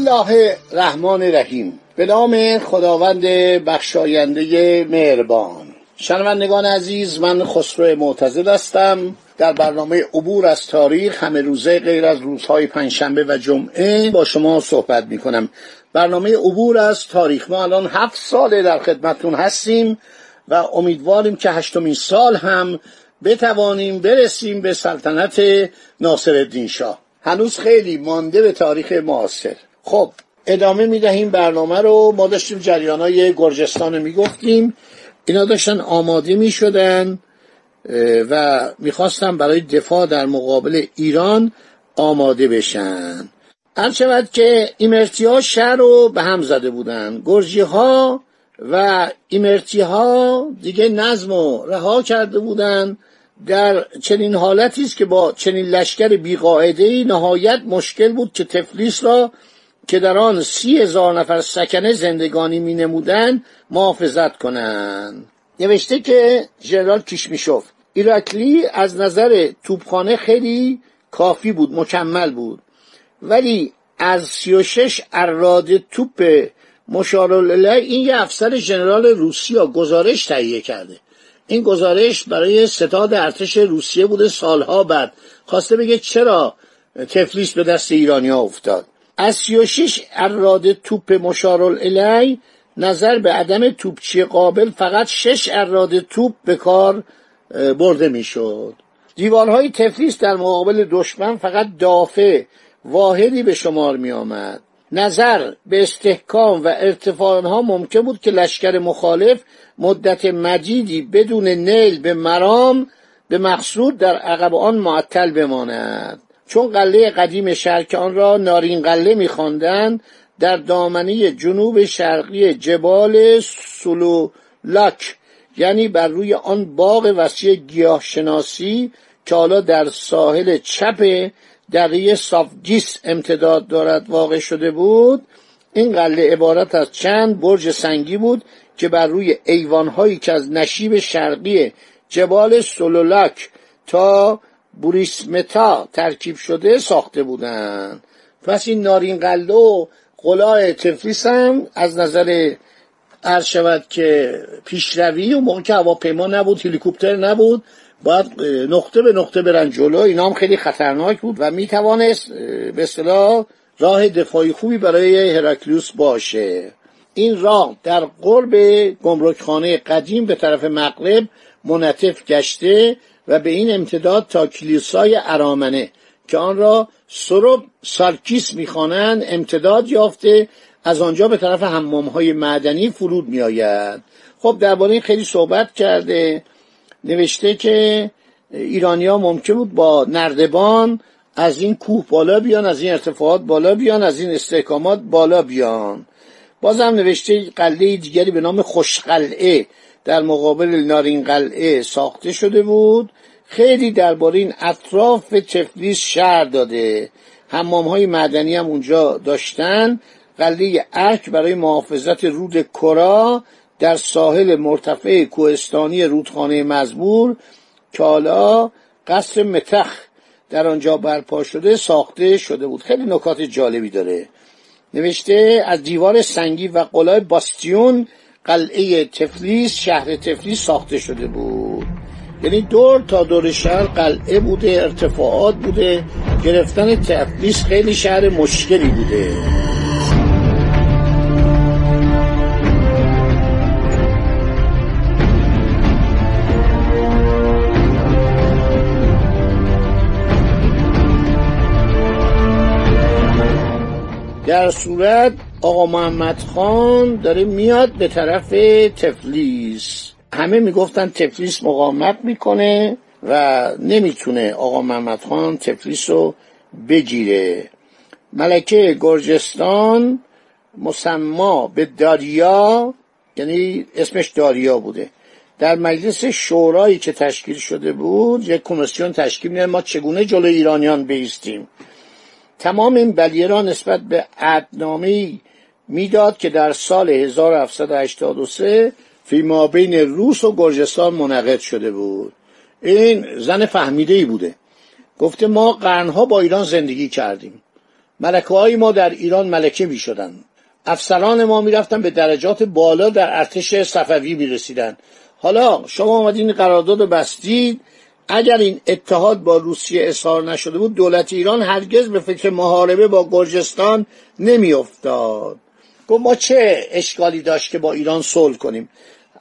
الله الرحمن الرحیم. به نام خداوند بخشاینده مهربان. شنوندگان عزیز من خسرو معتزد هستم. در برنامه عبور از تاریخ همه روزه غیر از روزهای پنجشنبه و جمعه با شما صحبت می کنم برنامه عبور از تاریخ. ما الان هفت ساله در خدمتون هستیم و امیدواریم که هشتمین سال هم بتوانیم برسیم به سلطنت ناصر شاه. هنوز خیلی مانده به تاریخ معاصر. خب ادامه می‌دهیم برنامه رو. ما داشتیم جریان های گرجستان رو می‌گفتیم. اینا داشتن آماده می‌شدن و می‌خواستن برای دفاع در مقابل ایران آماده بشن. هر شود که ایمرتی ها شهر رو به هم زده بودن. گرجی ها و ایمرتی ها دیگه نظم رو رها کرده بودن. در چنین حالتی است که با چنین لشکر بیقاعده نهایت مشکل بود که تفلیس را که در آن سی هزار نفر سکنه زندگانی می نمودن محافظت کنند. نوشته که ژنرال کیشمیشوف ایراکلی از نظر توپخانه خیلی کافی بود مکمل بود. ولی از سی و شش اراد توپ مشارالله این یه افسر ژنرال روسیا گزارش تهیه کرده. این گزارش برای ستاد ارتش روسیه بوده سالها بعد. خواسته بگه چرا تفلیس به دست ایرانیا افتاد. از 36 اراد توپ مشارالعلی نظر به عدم توپچی قابل فقط شش اراد توپ به کار برده می‌شد. دیوارهای تفلیس در مقابل دشمن فقط دافع واحدی به شمار می آمد نظر به استحکام و ارتفاع آنها ممکن بود که لشکر مخالف مدت مدیدی بدون نیل به مرام به مقصود در عقب آن معطل بماند. چون قله قدیم شهر که آن را نارین قله میخواندند در دامنه جنوب شرقی جبال سلولاک یعنی بر روی آن باغ وسیع گیاه شناسی که حالا در ساحل چپ دره سافگیس امتداد دارد واقع شده بود این قله عبارت از چند برج سنگی بود که بر روی ایوانهایی که از نشیب شرقی جبال سلولاک تا بوریسمتا ترکیب شده ساخته بودند پس این نارین قله و قلای تفلیس هم از نظر عرض شود که پیشروی و موقع که هواپیما نبود هلیکوپتر نبود باید نقطه به نقطه برن جلو. اینا هم خیلی خطرناک بود و می‌توانست به اصطلاح راه دفاعی خوبی برای هراکلیوس باشه. این راه در قرب گمرکخانه قدیم به طرف مغرب منطف گشته. و به این امتداد تا کلیسای ارامنه که آن را سروب سارکیس می‌خوانند امتداد یافته از آنجا به طرف حمام های معدنی فرود میآید. خب درباره این خیلی صحبت کرده نوشته که ایرانیا ممکن بود با نردبان از این کوه بالا بیان از این ارتفاعات بالا بیان از این استحکامات بالا بیان. بازم نوشته قلعه دیگری به نام خوشقلعه در مقابل نارین قلعه ساخته شده بود. خیلی درباره این اطراف تفلیس شهر داده. حمام های معدنی هم اونجا داشتن. قلعه ارک برای محافظت رود کرا در ساحل مرتفع کوهستانی رودخانه مزبور. که حالا قصر متخ در آنجا برپا شده ساخته شده بود. خیلی نکات جالبی داره. نوشته از دیوار سنگی و قلای باستیون قلعه تفلیس شهر تفلیس ساخته شده بود. یعنی دور تا دور شهر قلعه بوده ارتفاعات بوده گرفتن تفلیس خیلی شهر مشکلی بوده. در صورت آقا محمد خان داره میاد به طرف تفلیس. همه می‌گفتن تفلیس مقاومت می‌کنه و نمی‌تونه آقا محمد خان تفلیس رو بگیره. ملکه گرجستان مسما به داریا یعنی اسمش داریا بوده. در مجلس شورایی که تشکیل شده بود یک کمیسیون تشکیل میده ما چگونه جلو ایرانیان بیستیم؟ تمام این بلیه را نسبت به عدنامه می‌داد که در سال 1783 فی بین روس و گرجستان منعقد شده بود. این زن فهمیده ای بوده. گفته ما قرنها با ایران زندگی کردیم. ملکه های ما در ایران ملکه می شدن. افسران ما می رفتن به درجات بالا در ارتش صفوی می رسیدن. حالا شما آمدین قرارداد بستید. اگر این اتحاد با روسیه اظهار نشده بود دولت ایران هرگز به فکر محاربه با گرجستان نمیافتاد. گفت ما چه اشکالی داشت که با ایران صلح کنیم؟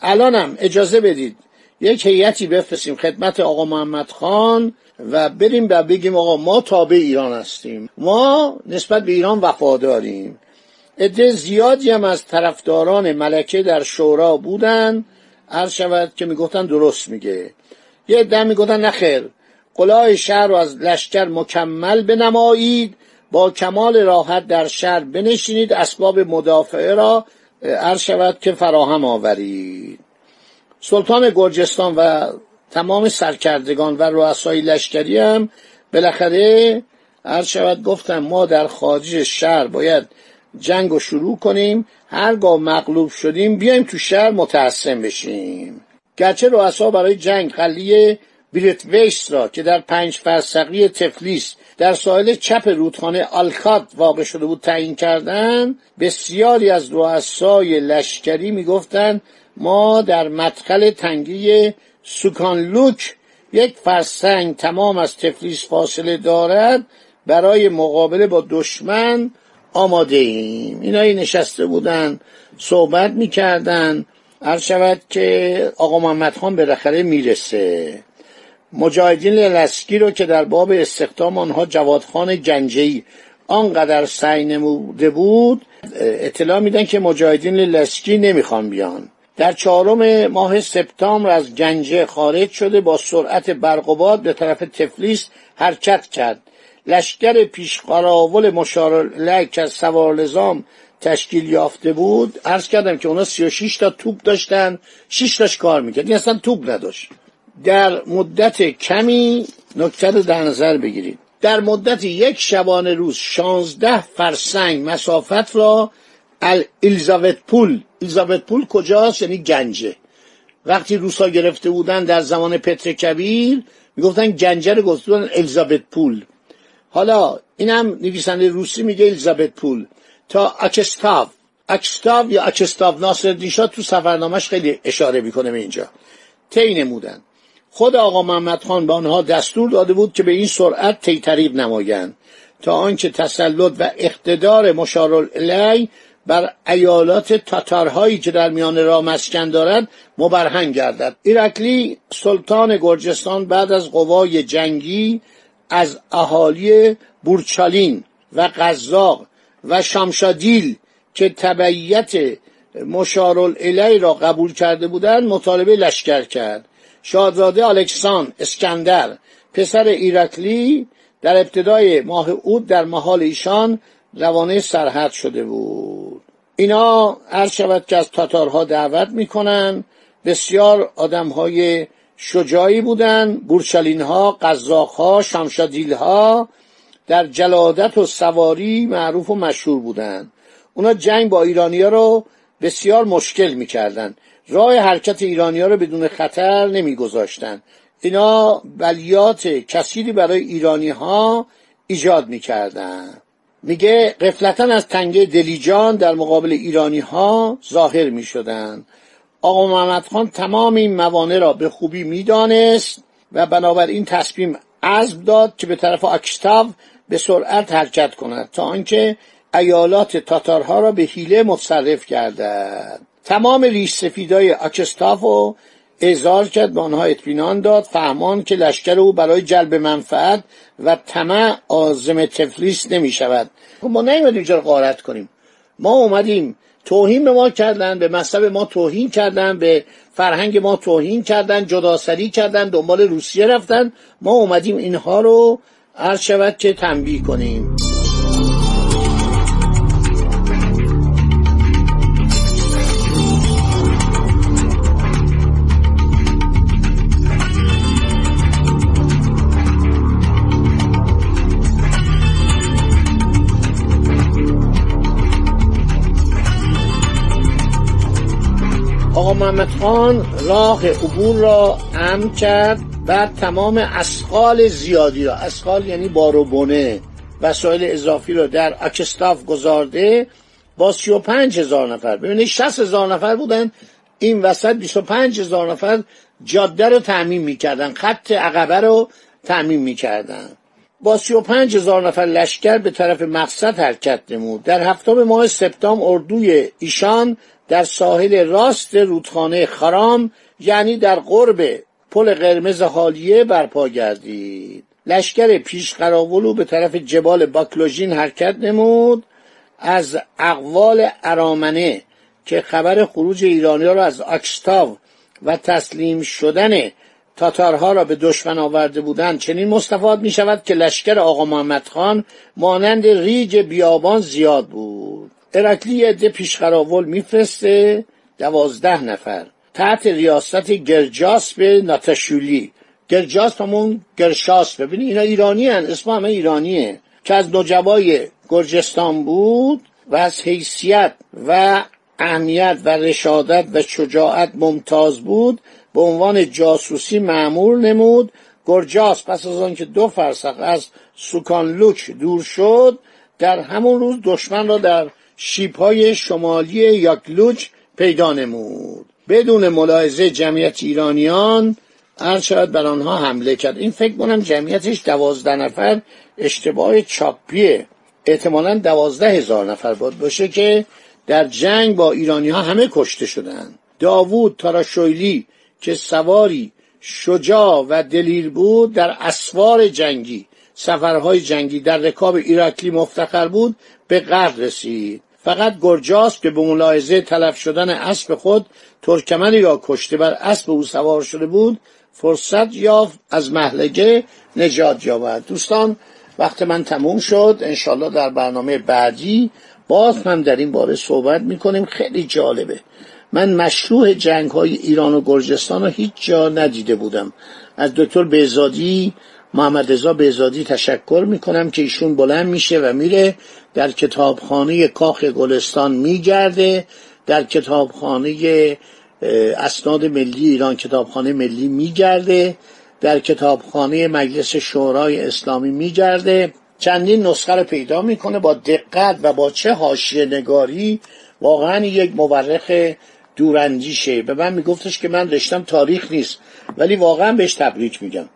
الانم اجازه بدید یک هیئتی بفرستیم خدمت آقا محمد خان و بریم و بگیم آقا ما تابع ایران هستیم. ما نسبت به ایران وفاداریم. عده زیادی هم از طرفداران ملکه در شورا بودن. عرض شود که می‌گفتن درست میگه. یه عده می‌گفتن نخیر قلای شهر رو از لشکر مکمل بنمایید. با کمال راحت در شهر بنشینید اسباب مدافعه را عرض شود که فراهم آورید. سلطان گرجستان و تمام سرکردگان و رؤسای لشکری هم بالاخره عرض شود گفتم ما در خارج شهر باید جنگ رو شروع کنیم هرگاه مغلوب شدیم بیایم تو شهر متحسن بشیم. گرچه رؤسا برای جنگ قلیه ویس را که در پنج فرسقی تفلیس در ساحل چپ رودخانه آلکات واقع شده بود تعیین کردن بسیاری از رؤسای لشکری می‌گفتند ما در مدخل تنگی سوکانلوک یک فرسنگ تمام از تفلیس فاصله دارد برای مقابله با دشمن آماده ایم. اینایی نشسته بودن صحبت می‌کردن. هر شود که آقا محمد خان بالاخره می‌رسه. مجاهدین لسکی رو که در باب استخدام آنها جوادخان گنجهی آنقدر سعی نموده بود اطلاع میدن که مجاهدین لسکی نمی‌خوان بیان. در چهارم ماه سپتامبر از گنجه خارج شده با سرعت برقباد به طرف تفلیس حرکت کرد. لشکر پیش قراول مشار که از سوار نظام تشکیل یافته بود. عرض کردم که اونا 36 تا توپ داشتن 6 تاش کار می‌کرد. این اصلا توپ نداشت. در مدت کمی نکته رو در نظر بگیرید. در مدت یک شبانه روز شانزده فرسنگ مسافت را الیزابت پول. الیزابت پول کجاست؟ یعنی گنجه. وقتی روسا گرفته بودن در زمان پتر کبیر می‌گفتن گنجه رو گفته بودن الیزابت پول. حالا اینم نویسنده روسی میگه الیزابت پول. تا اکستاو. اکستاو یا اکستاو ناصر دیشا تو سفرنامهش خیلی اشاره می‌کنه به اینجا. طی نمودن. خود آقا محمد خان به آنها دستور داده بود که به این سرعت طی طریق نمایند تا آنکه تسلط و اقتدار مشارالعلی بر ایالات تاتارهایی که در میان را مسکن دارد مبرهن گردد. ایرکلی سلطان گرجستان بعد از قوای جنگی از اهالی بورچالین و قزاق و شامشادیل که تبعیت مشارالعلی را قبول کرده بودند مطالبه لشکر کرد. شاهزاده الکسان اسکندر پسر ایرکلی در ابتدای ماه اود در محال ایشان روانه سرحد شده بود. اینا هر شود که از تاتارها دعوت می‌کنن. بسیار آدمهای شجاعی بودن بورشالین ها قزاق ها شمشادیل ها در جلادت و سواری معروف و مشهور بودند اونا جنگ با ایرانیا رو بسیار مشکل می‌کردن. راه حرکت ایرانیا رو بدون خطر نمیگذاشتن. اینا بلیات کثیری برای ایرانی ها ایجاد می‌کردن. میگه قفلتا از تنگه دلیجان در مقابل ایرانی ها ظاهر می‌شدن. آقا محمد خان تمام این موانع را به خوبی می‌دانست و بنابراین تصمیم عزم داد که به طرف اکشتاو به سرعت حرکت کند تا آنکه ایالات تاتارها را به حیله متصرف گردد. تمام ریش سفیدای اکستاف و اظهار کرد به آنها اطمینان داد فهمان که لشکر او برای جلب منفعت و طمع آزم تفلیس نمی شود خب ما نیومدیم اینجا قارت کنیم. ما اومدیم توهین به ما کردن به مذهب ما توهین کردن به فرهنگ ما توهین کردن جداسری کردن دنبال روسیه رفتن. ما اومدیم اینها رو عرض شود که تنبیه کنیم. محمد خان راه عبور را امن کرد بعد تمام اسقال زیادی را اسقال یعنی باروبونه وسایل اضافی رو در اکستاف گذارده با 35 هزار نفر. ببینید 60 هزار نفر بودن این وسط 25 هزار نفر جاده رو تعمین می‌کردن خط عقبه رو تعمین می‌کردن. با 35 هزار نفر لشکر به طرف مقصد حرکت نمود. در هفتم ماه سپتامبر اردوی ایشان در ساحل راست رودخانه خرام یعنی در قرب پل قرمز حالیه برپا گردید. لشکر پیش قراولو به طرف جبال باکلوژین حرکت نمود. از اقوال ارامنه که خبر خروج ایرانی را از اکستاو و تسلیم شدن تاتارها را به دشمن آورده بودند چنین مستفاد می شود که لشکر آقا محمد خان مانند ریج بیابان زیاد بود. ارکلی عده پیشقراول میفرسته دوازده نفر. تحت ریاست گرجاسپ ناتاشولی. گرجاسپ همون گرشاس. ببینی اینا ایرانی هن. اسم همه ایرانیه. که از نجبای گرجستان بود و از حیثیت و اهمیت و رشادت و شجاعت ممتاز بود به عنوان جاسوسی معمول نمود. گرجاس پس از آنکه دو فرسخ از سوکانلوک دور شد در همون روز دشمن را در شیبهای شمالی یاکلوچ پیدا نمود. بدون ملاحظه جمعیت ایرانیان عرض شود بر آنها حمله کرد. این فکر کنم جمعیتش دوازده نفر اشتباه چاپیه. احتمالا دوازده هزار نفر بود باشه که در جنگ با ایرانی ها همه کشته شدند داوود تاراشویلی که سواری شجاع و دلیر بود در اسوار جنگی سفرهای جنگی در رکاب ایراکلی مفتخر بود به قرد رسید. فقط گرجاس که به ملاحظه تلف شدن اسب خود ترکمنی را کشته بر اسب او سوار شده بود فرصت یافت از محلگه نجات یابد. دوستان وقت من تموم شد. انشالله در برنامه بعدی باز هم در این باره صحبت می‌کنیم. خیلی جالبه. من مشروع جنگ های ایران و گرجستان رو هیچ جا ندیده بودم. از دکتر بهزادی محمد رضا بهزادی تشکر می‌کنم که ایشون بلند میشه و میره. در کتابخانه کاخ گلستان میگرده در کتابخانه اسناد ملی ایران کتابخانه ملی میگرده در کتابخانه مجلس شورای اسلامی میگرده. چندین نسخه رو پیدا می‌کنه با دقت و با چه حاشیه نگاری. واقعا یک مورخ دوراندیشه به من میگفتش که من رشتم تاریخ نیست ولی واقعا بهش تبریک میگم.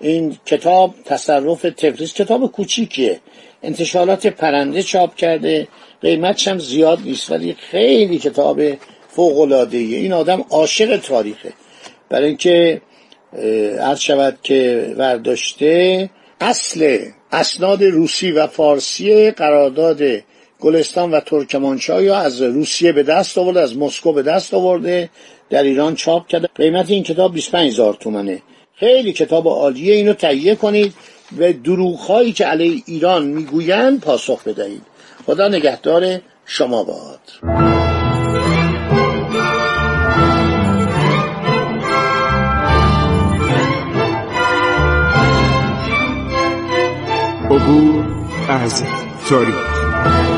این کتاب تصرف تفریز کتاب کوچیکیه. انتشارات پرنده چاپ کرده. قیمتش هم زیاد نیست ولی خیلی کتاب فوق العاده این آدم عاشق تاریخه. برای اینکه عرض شود که ورداشته اصل اسناد روسی و فارسی قرارداد گلستان و ترکمانچای یا از روسیه به دست آورده از مسکو به دست آورده در ایران چاپ کرده. قیمت این کتاب 25 هزار تومنه. خیلی کتاب عالیه اینو تهیه کنید و دروغهایی که علیه ایران می‌گویند پاسخ بدهید. خدا نگهدار شما باد. عبور از تاریخ